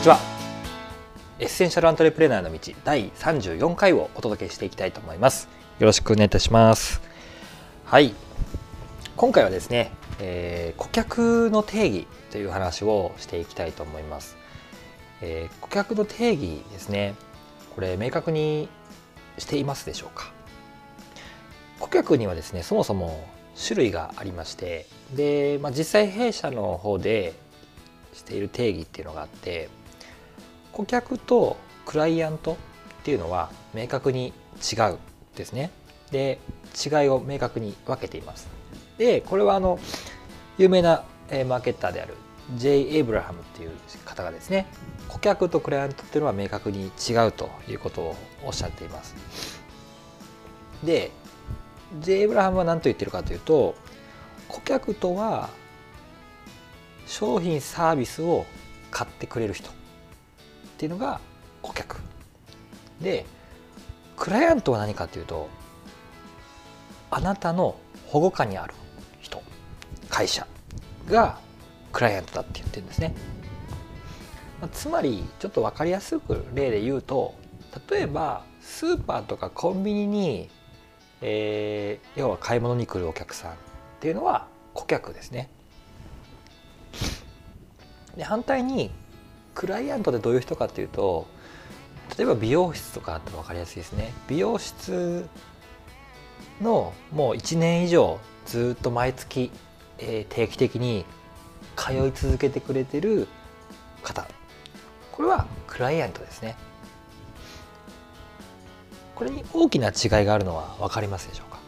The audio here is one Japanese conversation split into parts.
こんにちは。エッセンシャルアントレプレナーの道第34回をお届けしていきたいと思います。よろしくお願いいたします。はい。今回はですね、えー、顧客の定義という話をしていきたいと思います、えー、顧客の定義ですねこれ明確にしていますでしょうか？顧客にはですねそもそも種類がありましてで、まあ、実際弊社の方でしている定義っていうのがあって顧客とクライアントっていうのは明確に違うですねで違いを明確に分けていますでこれはあの有名なマーケッターである J. エイブラハムっていう方がですね顧客とクライアントっていうのは明確に違うということをおっしゃっていますで J. エイブラハムは何と言ってるかというと顧客とは商品サービスを買ってくれる人っていうのが顧客。でクライアントは何かというとあなたの保護下にある人会社がクライアントだって言ってるんですね、まあ、つまりちょっと分かりやすく例で言うと例えばスーパーとかコンビニに、えー、要は買い物に来るお客さんっていうのは顧客ですね。で反対にクライアントでどういう人かっていうと例えば美容室とかって分かりやすいですね。美容室のもう1年以上ずっと毎月、えー、定期的に通い続けてくれてる方。これはクライアントですね。これに大きな違いがあるのは分かりますでしょうか？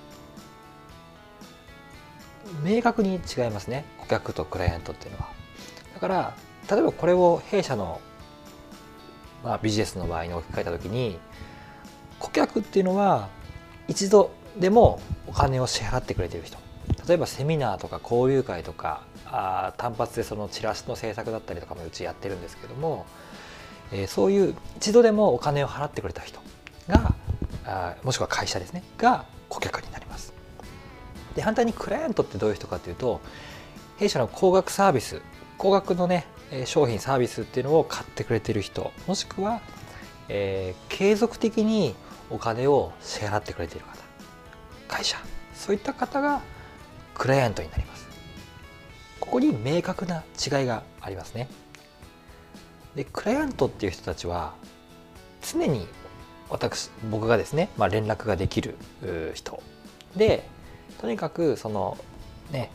明確に違いますね。顧客とクライアントっていうのは。だから例えばこれを弊社の、まあ、ビジネスの場合に置き換えた時に顧客っていうのは一度でもお金を支払ってくれてる人例えばセミナーとか交流会とかあ単発でそのチラシの制作だったりとかもうちやってるんですけども、えー、そういう一度でもお金を払ってくれた人があもしくは会社ですねが顧客になります。で反対にクライアントってどういう人かというと弊社の高額サービス高額のね商品サービスっていうのを買ってくれてる人もしくは、えー、継続的にお金を支払ってくれている方会社そういった方がクライアントになります。ここに明確な違いがありますね。でクライアントっていう人たちは常に私僕がですね、まあ、連絡ができる人。でとにかくそのね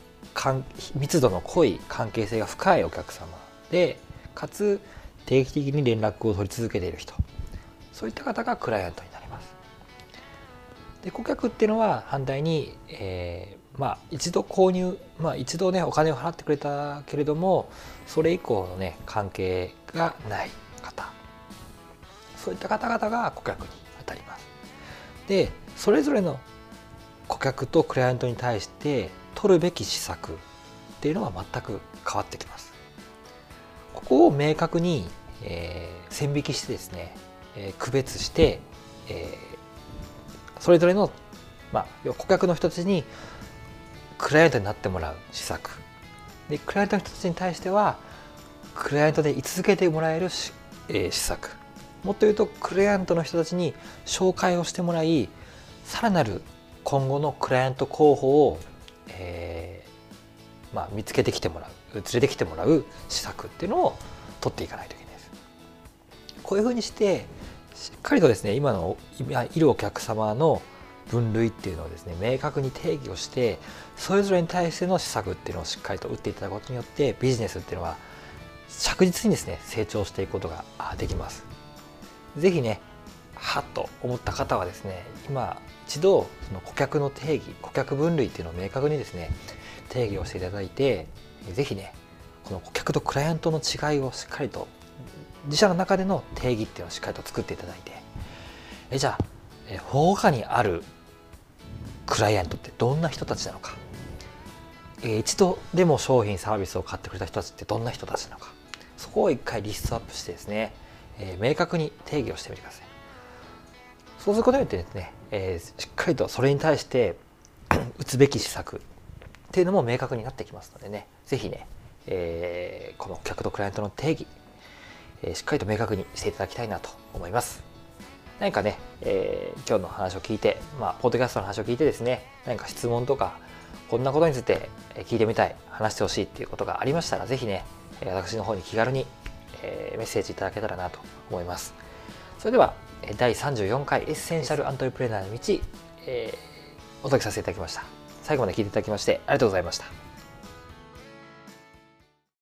密度の濃い関係性が深いお客様。でかつ定期的に連絡を取り続けている人。そういった方がクライアントになります。で顧客っていうのは反対に、えー、まあ一度購入、まあ、一度ねお金を払ってくれたけれどもそれ以降のね関係がない方。そういった方々が顧客にあたります。でそれぞれの顧客とクライアントに対して取るべき施策っていうのは全く変わってきます。ここを明確に、えー、線引きしてですね、えー、区別して、えー、それぞれの、まあ、顧客の人たちにクライアントになってもらう施策。でクライアントの人たちに対してはクライアントで居続けてもらえるし、えー、施策。もっと言うとクライアントの人たちに紹介をしてもらいさらなる今後のクライアント候補を、えーまあ、見つけてきてもらう。連れてきてもらう施策っていうのを取っていかないといけないです。こういうふうにしてしっかりとですね今の今いるお客様の分類っていうのをですね明確に定義をしてそれぞれに対しての施策っていうのをしっかりと打っていただくことによってビジネスっていうのは着実にですね成長していくことができます。是非ねはっと思った方はですね今一度その顧客の定義顧客分類っていうのを明確にですね定義をしていただいてぜひねこの顧客とクライアントの違いをしっかりと自社の中での定義っていうのをしっかりと作っていただいてえじゃあえ保護下にあるクライアントってどんな人たちなのか、え一度でも商品サービスを買ってくれた人たちってどんな人たちなのか。そこを一回リストアップしてですね、え明確に定義をしてみてください。そうすることによってですね、えー、しっかりとそれに対して 打つべき施策っていうのも明確になってきますのでね。是非ね、えー、この客とクライアントの定義、えー、しっかりと明確にしていただきたいなと思います。何かね、えー、今日の話を聞いて、まあ、ポッドキャストの話を聞いてですね何か質問とかこんなことについて聞いてみたい話してほしいっていうことがありましたら是非ね私の方に気軽にメッセージいただけたらなと思います。それでは第34回エッセンシャルアントレプレナーの道、えー、お届けさせていただきました。最後まで聞いていただきましてありがとうございました。